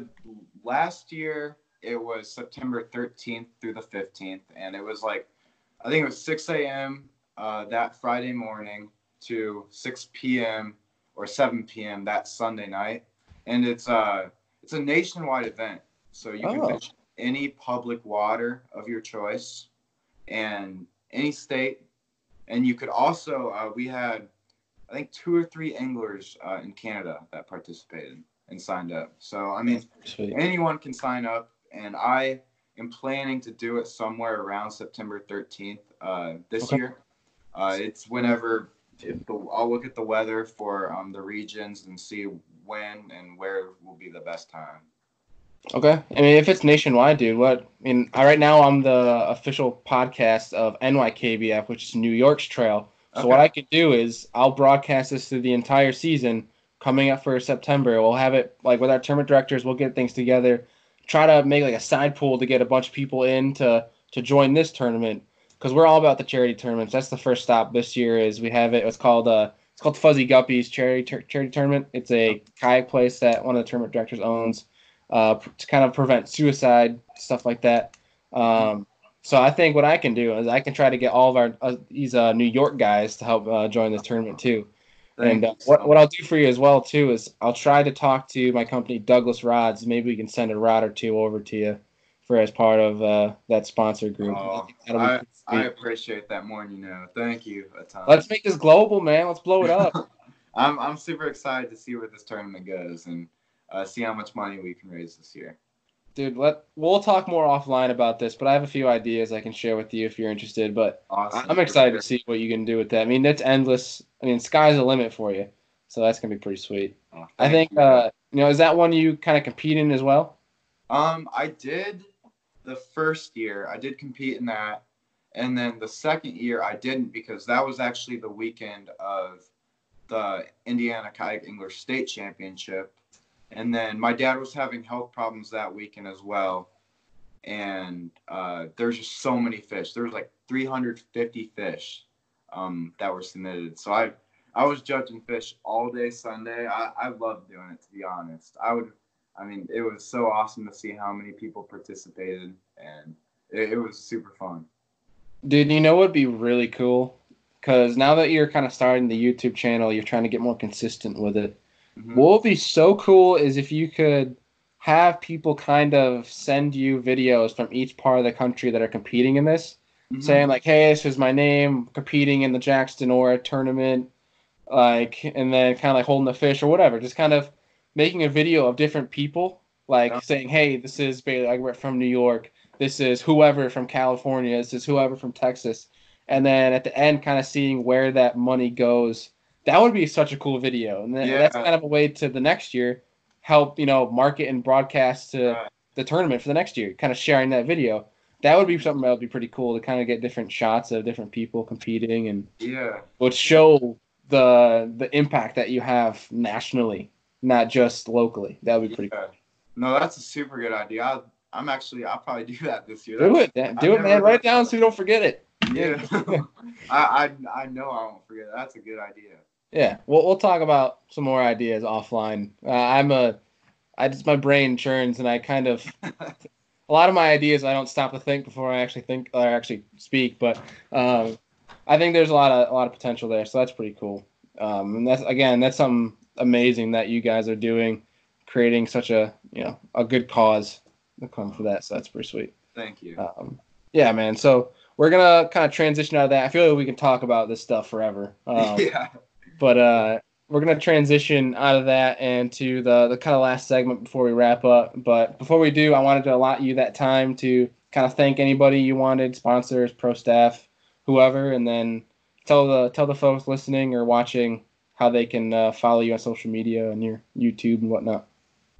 last year it was September 13th through the 15th, and it was like I think it was 6 a.m. Uh, that Friday morning to 6 p.m. or 7 p.m. that Sunday night, and it's uh it's a nationwide event, so you can Oh. fish any public water of your choice, and any state, and you could also uh, we had I think two or three anglers uh, in Canada that participated and signed up. So I mean, Sweet. anyone can sign up, and I am planning to do it somewhere around September 13th uh, this Okay. year. Uh, it's whenever the, I'll look at the weather for um, the regions and see when and where will be the best time. Okay. I mean, if it's nationwide, dude, what? I mean, I, right now I'm the official podcast of NYKBF, which is New York's trail. So Okay. what I could do is I'll broadcast this through the entire season coming up for September. We'll have it like with our tournament directors. We'll get things together, try to make like a side pool to get a bunch of people in to to join this tournament because we're all about the charity tournaments. That's the first stop this year. Is we have it. It's called uh it's called Fuzzy Guppies Charity Tur- Charity Tournament. It's a kayak place that one of the tournament directors owns uh, to kind of prevent suicide stuff like that. Um, so I think what I can do is I can try to get all of our uh, these uh, New York guys to help uh, join this tournament too. Thank and uh, what, what I'll do for you as well too is I'll try to talk to my company Douglas Rods. Maybe we can send a rod or two over to you for as part of uh, that sponsor group. Oh, I think that'll be I, pretty I sweet. appreciate that more than you know. Thank you a ton. Let's make this global, man. Let's blow it up. [laughs] I'm I'm super excited to see where this tournament goes and uh, see how much money we can raise this year. Dude, let we'll talk more offline about this, but I have a few ideas I can share with you if you're interested. But Awesome. I'm excited to see what you can do with that. I mean, it's endless. I mean, sky's the limit for you. So that's gonna be pretty sweet. Oh, I think you. uh, you know, is that one you kind of compete in as well? Um, I did the first year. I did compete in that, and then the second year I didn't because that was actually the weekend of the Indiana Kayak English State Championship, and then my dad was having health problems that weekend as well, and uh, there's just so many fish. There was like 350 fish um, that were submitted. So I I was judging fish all day Sunday. I I loved doing it to be honest. I would I mean, it was so awesome to see how many people participated, and it, it was super fun. Dude, you know what would be really cool? Because now that you're kind of starting the YouTube channel, you're trying to get more consistent with it. Mhm. What would be so cool is if you could have people kind of send you videos from each part of the country that are competing in this, Mhm. saying like, "Hey, this is my name, competing in the Jackson Orr tournament," like, and then kind of like holding the fish or whatever, just kind of making a video of different people, like Yeah. saying, "Hey, this is Bailey, we're from New York. This is whoever from California. This is whoever from Texas," and then at the end, kind of seeing where that money goes. That would be such a cool video, and then Yeah. that's kind of a way to the next year help you know market and broadcast to the tournament for the next year, kind of sharing that video. That would be something that would be pretty cool to kind of get different shots of different people competing and yeah, would show the the impact that you have nationally, not just locally. That would be pretty yeah. No, that's a super good idea. I, I'm actually I'll probably do that this year. cool. Do it, do I've it, man. Write it down so you don't forget it. Yeah, [laughs] I, I I know I won't forget. That's a good idea. Yeah, we'll we'll talk about some more ideas offline. Uh, I'm a, I just my brain churns and I kind of, [laughs] a lot of my ideas I don't stop to think before I actually think or actually speak. But um, I think there's a lot of a lot of potential there, so that's pretty cool. Um, and that's again that's something amazing that you guys are doing, creating such a you know a good cause to come for that. So that's pretty sweet. Thank you. Um, yeah, man. So we're gonna kind of transition out of that. I feel like we can talk about this stuff forever. Um, [laughs] yeah. but uh, we're gonna transition out of that and to the the kind of last segment before we wrap up. But before we do, I wanted to allot you that time to kind of thank anybody you wanted, sponsors, pro staff, whoever, and then tell the tell the folks listening or watching how they can uh, follow you on social media and your YouTube and whatnot.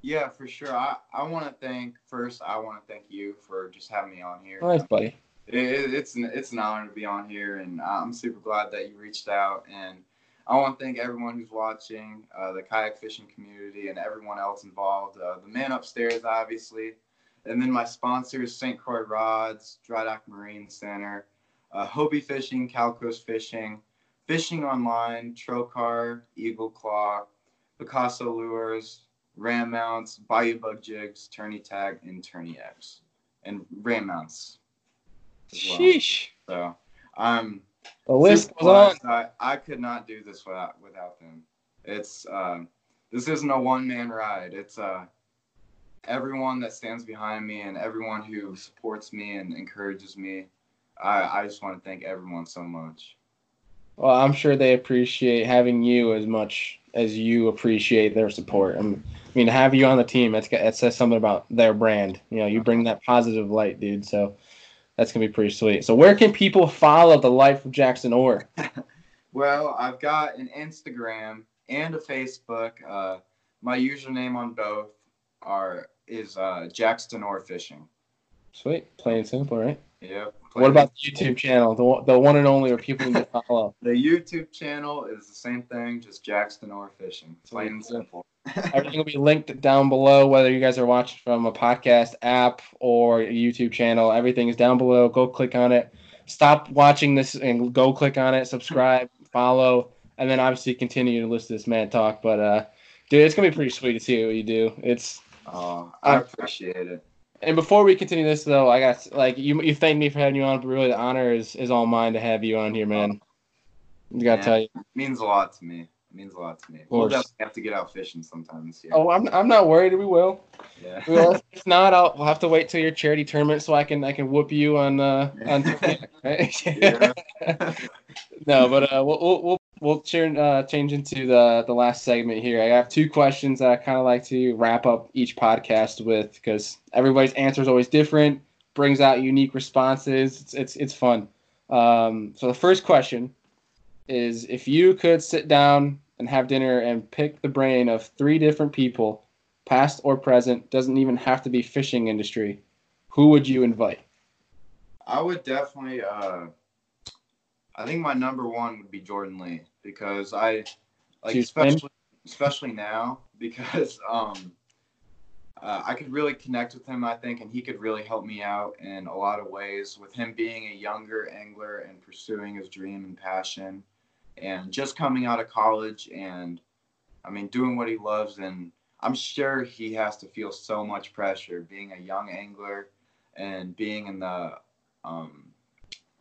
Yeah, for sure. I, I want to thank first. I want to thank you for just having me on here. Nice, buddy. It, it, it's an, it's an honor to be on here, and I'm super glad that you reached out. And I want to thank everyone who's watching, uh, the kayak fishing community, and everyone else involved. Uh, the man upstairs, obviously, and then my sponsors: St. Croix Rods, Dry Dock Marine Center, uh, Hobie Fishing, Cal Coast Fishing, Fishing Online, TroKar, Eagle Claw, Picasso Lures, ram mounts, bayou bug jigs, tourney tag, and TourneyX, and ram mounts. as well. Sheesh. So I'm The list super goes on. I, I could not do this without without them. It's um, this isn't a one man ride. It's uh, everyone that stands behind me and everyone who supports me and encourages me. I, I just want to thank everyone so much. Well, I'm sure they appreciate having you as much as you appreciate their support. I mean, to have you on the team, that says something about their brand. You know, you bring that positive light, dude. So that's gonna be pretty sweet. So where can people follow the life of Jackson Orr? [laughs] Well, I've got an Instagram and a Facebook. Uh, my username on both are is uh, Jackson Orr Fishing. Sweet, plain and simple, right? Yep. What about the YouTube channel, the one- the one and only where people need to follow? [laughs] the YouTube channel? Is the same thing, just Jackson Orr Fishing. Plain and simple. [laughs] Everything will be linked down below, whether you guys are watching from a podcast app or a YouTube channel. Everything is down below. Go click on it. Stop watching this and go click on it. Subscribe, [laughs] follow, and then obviously continue to listen to this man talk. But uh, dude, it's gonna be pretty sweet to see what you do. It's Oh, I appreciate it. And before we continue this though, I got like you. You thanked me for having you on, but really the honor is is all mine to have you on here, man. I gotta Yeah. tell you. means a lot to me. It means a lot to me. We'll definitely have to get out fishing sometime this year. Oh, I'm I'm not worried. We will. yeah. Well, if not, I'll we'll have to wait till your charity tournament so I can I can whoop you on uh on [laughs] right? [laughs] No, but uh we'll we'll we'll, turn, uh, change into the the last segment here. I have two questions that I kind of like to wrap up each podcast with because everybody's answer is always different, brings out unique responses. It's it's it's fun. Um, so the first question is if you could sit down and have dinner and pick the brain of three different people past or present, doesn't even have to be fishing industry. Who would you invite? I would definitely. Uh, I think my number one would be Jordan Lee because I like him? especially especially now [laughs] because um, uh, I could really connect with him. I think, and he could really help me out in a lot of ways. With him being a younger angler and pursuing his dream and passion, and just coming out of college, and I mean doing what he loves, and I'm sure he has to feel so much pressure being a young angler and being in the um,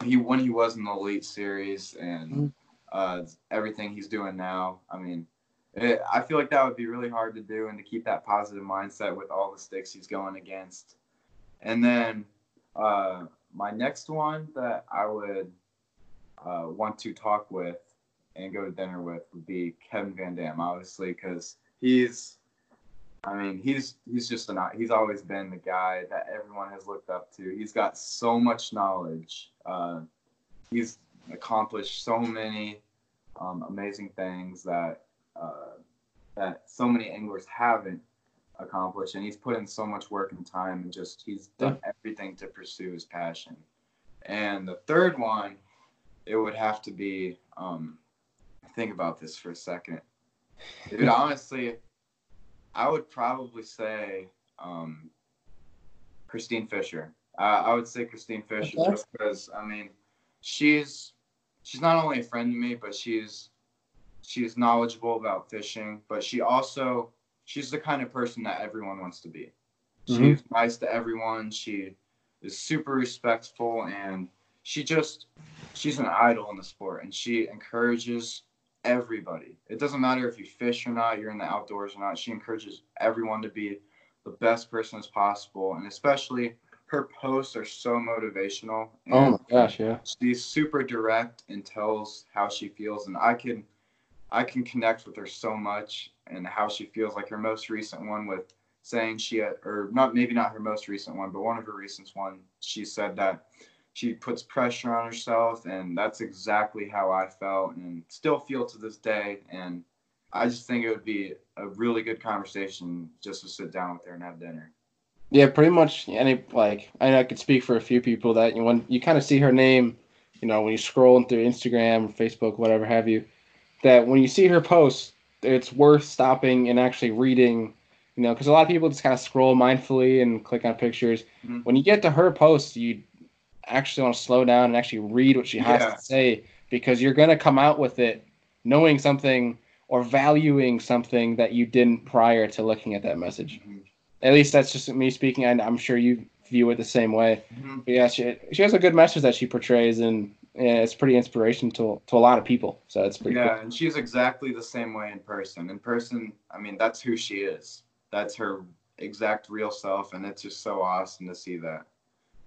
he when he was in the elite series and Mhm. uh, everything he's doing now. I mean, it, I feel like that would be really hard to do and to keep that positive mindset with all the sticks he's going against. And then uh, my next one that I would uh, want to talk with and go to dinner with would be Kevin VanDam, obviously, because he's I mean, he's he's just an he's always been the guy that everyone has looked up to. He's got so much knowledge. Uh, he's accomplished so many um, amazing things that uh, that so many anglers haven't accomplished, and he's put in so much work and time, and just he's done everything to pursue his passion. And the third one, it would have to be. Um, think about this for a second, dude. [laughs] honestly. I would probably say um, Kristine Fischer. Uh, I would say Kristine Fischer Okay. just because I mean, she's she's not only a friend to me, but she's she's knowledgeable about fishing. But she also she's the kind of person that everyone wants to be. Mhm. She's nice to everyone. She is super respectful, and she just she's an idol in the sport, and she encourages everybody. It doesn't matter if you fish or not, you're in the outdoors or not. She encourages everyone to be the best person as possible, and especially her posts are so motivational. Oh my gosh, yeah. she's super direct and tells how she feels, and I can I can connect with her so much and how she feels. Like her most recent one with saying she had, or not maybe not her most recent one, but one of her recent one, she said that she puts pressure on herself, and that's exactly how I felt and still feel to this day. And I just think it would be a really good conversation just to sit down with her and have dinner. Yeah, pretty much any like I know I could speak for a few people that you when you kind of see her name, you know, when you're scrolling through Instagram, Facebook, whatever have you, that when you see her post, it's worth stopping and actually reading, you know, because a lot of people just kind of scroll mindfully and click on pictures. Mhm. When you get to her post, you actually want to slow down and actually read what she has Yeah. to say because you're gonna come out with it knowing something or valuing something that you didn't prior to looking at that message. Mhm. At least that's just me speaking, and I'm sure you view it the same way. Mhm. But yeah, she she has a good message that she portrays, and yeah, it's pretty inspirational to to a lot of people. So it's pretty Yeah, cool. and she's exactly the same way in person. In person, I mean, that's who she is. That's her exact real self, and it's just so awesome to see that.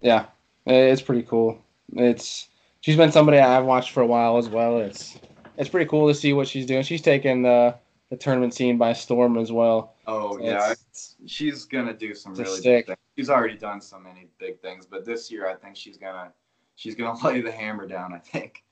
Yeah, it's pretty cool. It's she's been somebody I've watched for a while as well. It's it's pretty cool to see what she's doing. She's taken the the tournament scene by storm as well. Oh So yeah, it's- it's- she's gonna do some really stick. big things. She's already done so many big things, but this year I think she's gonna she's gonna [laughs] lay the hammer down. I think.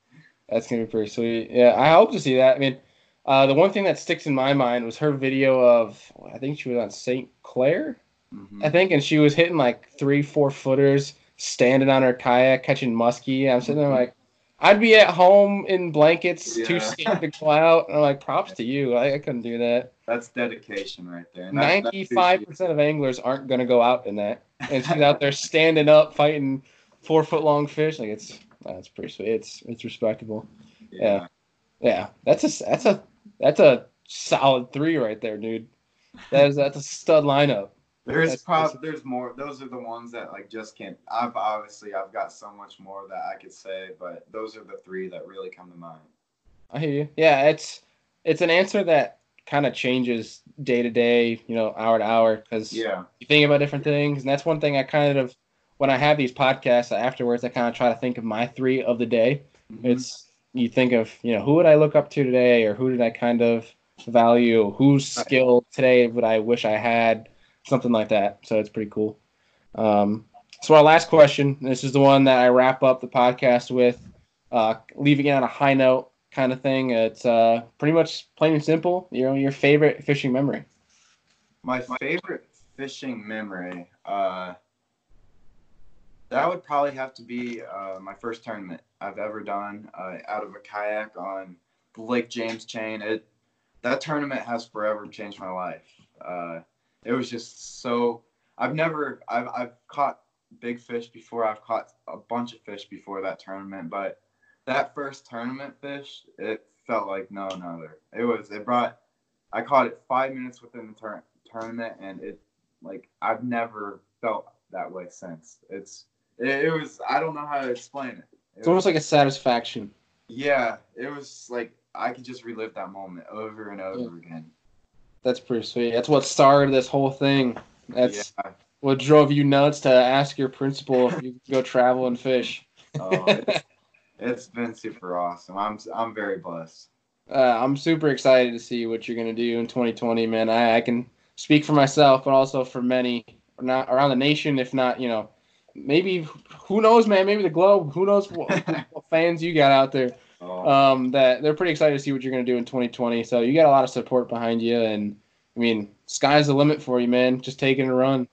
That's gonna be pretty sweet. Yeah, I hope to see that. I mean, uh, the one thing that sticks in my mind was her video of I think she was on St. Clair. Mhm. I think, and she was hitting like three, four footers, standing on her kayak, catching muskie. I'm sitting there like, I'd be at home in blankets, too scared to go out. And I'm like, props to you. I, I couldn't do that. That's dedication right there. and that's- that's who she Ninety-five percent of anglers aren't gonna go out in that, and she's out there standing up, fighting four foot long fish. Like it's that's pretty sweet. It's it's respectable. Yeah. Yeah, that's a that's a that's a solid three right there, dude. That is that's a stud lineup. There's That's prob there's more. Those are the ones that like just can't. I've obviously I've got so much more that I could say, but those are the three that really come to mind. I hear you. Yeah, it's it's an answer that kind of changes day to day, you know, hour to hour, because Yeah. you think about different things, and that's one thing I kind of when I have these podcasts afterwards, I kind of try to think of my three of the day. Mhm. It's you think of you know who would I look up to today, or who did I kind of value, whose skill today would I wish I had, something like that. So it's pretty cool. Um, so our last question. This is the one that I wrap up the podcast with, uh, leaving it on a high note kind of thing. It's uh, pretty much plain and simple. You know, your favorite fishing memory. My favorite fishing memory, uh, that would probably have to be uh, my first tournament I've ever done uh, out of a kayak on the Lake James chain. It that tournament has forever changed my life. It was just so. I've never. I've I've caught big fish before. I've caught a bunch of fish before that tournament, but that first tournament fish, it felt like no another. It was. It brought. I caught it five minutes within the tur- tournament, and it like I've never felt that way since. It's. It, it was. I don't know how to explain it. It It's almost like a satisfaction. yeah, it was like I could just relive that moment over and over Yeah. again. That's pretty sweet. That's what started this whole thing. That's yeah. what drove you nuts to ask your principal if you could go travel and fish. [laughs] Oh, it's, it's been super awesome. I'm I'm very blessed. Uh, I'm super excited to see what you're gonna do in 2020, man. I, I can speak for myself, but also for many not around the nation, if not, you know, maybe who knows, man? Maybe the globe. Who knows what, [laughs] what fans you got out there? Oh, Um, that they're pretty excited to see what you're gonna do in 2020. So you got a lot of support behind you, and I mean, sky's the limit for you, man. Just taking a run.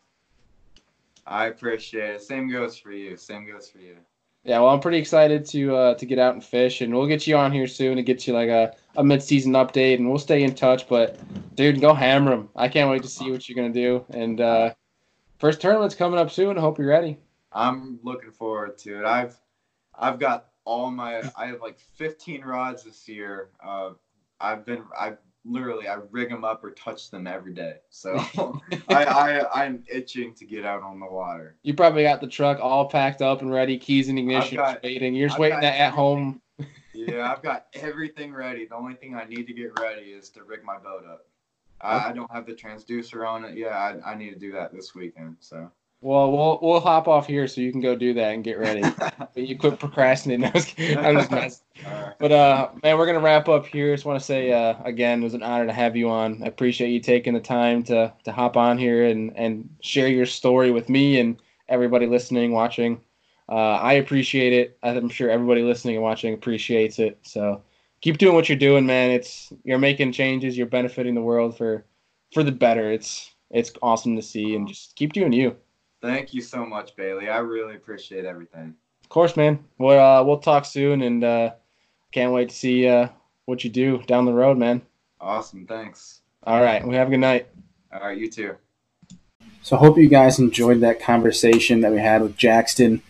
I appreciate it. Same goes for you. Same goes for you. Yeah, well, I'm pretty excited to uh, to get out and fish, and we'll get you on here soon to get you like a, a mid season update, and we'll stay in touch. But dude, go hammer them! I can't wait to see what you're gonna do. And uh, first tournament's coming up soon. I hope you're ready. I'm looking forward to it. I've I've got all my I have like 15 rods this year. Uh, I've been I literally I rig them up or touch them every day. So [laughs] I, I I'm itching to get out on the water. You probably got the truck all packed up and ready, keys and ignition, got- waiting. You're just I've waiting at, at home. Yeah, I've got [laughs] everything ready. The only thing I need to get ready is to rig my boat up. I, I don't have the transducer on it. Yeah, I, I need to do that this weekend. So. Well, we'll we'll hop off here so you can go do that and get ready. but [laughs] you quit procrastinating. I was kidding. I'm just messing. [laughs] Alright. But uh, man, we're gonna wrap up here. I just want to say uh, again, it was an honor to have you on. I appreciate you taking the time to to hop on here and and share your story with me and everybody listening, watching. Uh, I appreciate it. I'm sure everybody listening and watching appreciates it. So keep doing what you're doing, man. It's you're making changes. You're benefiting the world for for the better. It's it's awesome to see, and just keep doing you. Thank you so much, Bailey. I really appreciate everything. Of course, man. We'll uh, we'll talk soon, and uh, can't wait to see uh, what you do down the road, man. Awesome. Thanks. All right. We have a good night. All right. You too. So I hope you guys enjoyed that conversation that we had with Jackson.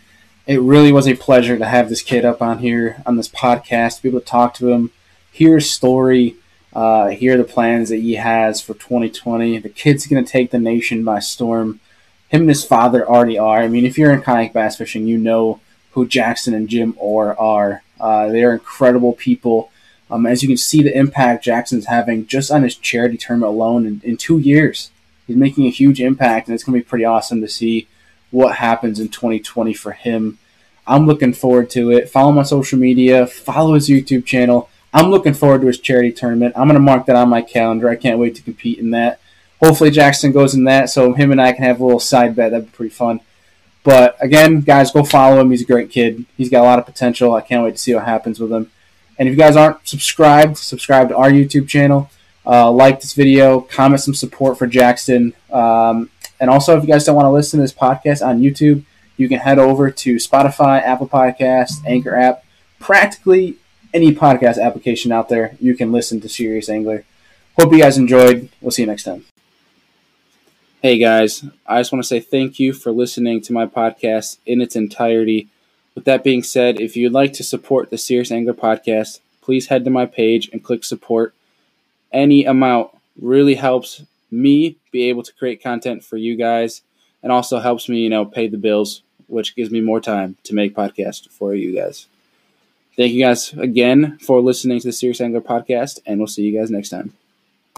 It really was a pleasure to have this kid up on here on this podcast, to be able to talk to him, hear his story, uh, hear the plans that he has for 2020. The kid's going to take the nation by storm. Him and his father already are. I mean, if you're in kayak bass fishing, you know who Jackson and Jim Orr are. Uh, they are incredible people. Um, as you can see, the impact Jackson's having just on his charity tournament alone in, in two years. He's making a huge impact, and it's going to be pretty awesome to see what happens in 2020 for him. I'm looking forward to it. Follow him on social media, follow his YouTube channel. I'm looking forward to his charity tournament. I'm going to mark that on my calendar. I can't wait to compete in that. Hopefully, Jackson goes in that so him and I can have a little side bet. That'd be pretty fun. But again, guys, go follow him. He's a great kid. He's got a lot of potential. I can't wait to see what happens with him. And if you guys aren't subscribed, subscribe to our YouTube channel. Uh, like this video, comment some support for Jackson. Um, and also, if you guys don't want to listen to this podcast on YouTube, you can head over to Spotify, Apple Podcast, Anchor app, practically any podcast application out there. You can listen to Serious Angler. Hope you guys enjoyed. We'll see you next time. Hey guys, I just want to say thank you for listening to my podcast in its entirety. With that being said, if you'd like to support the Serious Angler podcast, please head to my page and click support. Any amount really helps me be able to create content for you guys and also helps me, you know, pay the bills, which gives me more time to make podcasts for you guys. Thank you guys again for listening to the Serious Angler podcast, and we'll see you guys next time.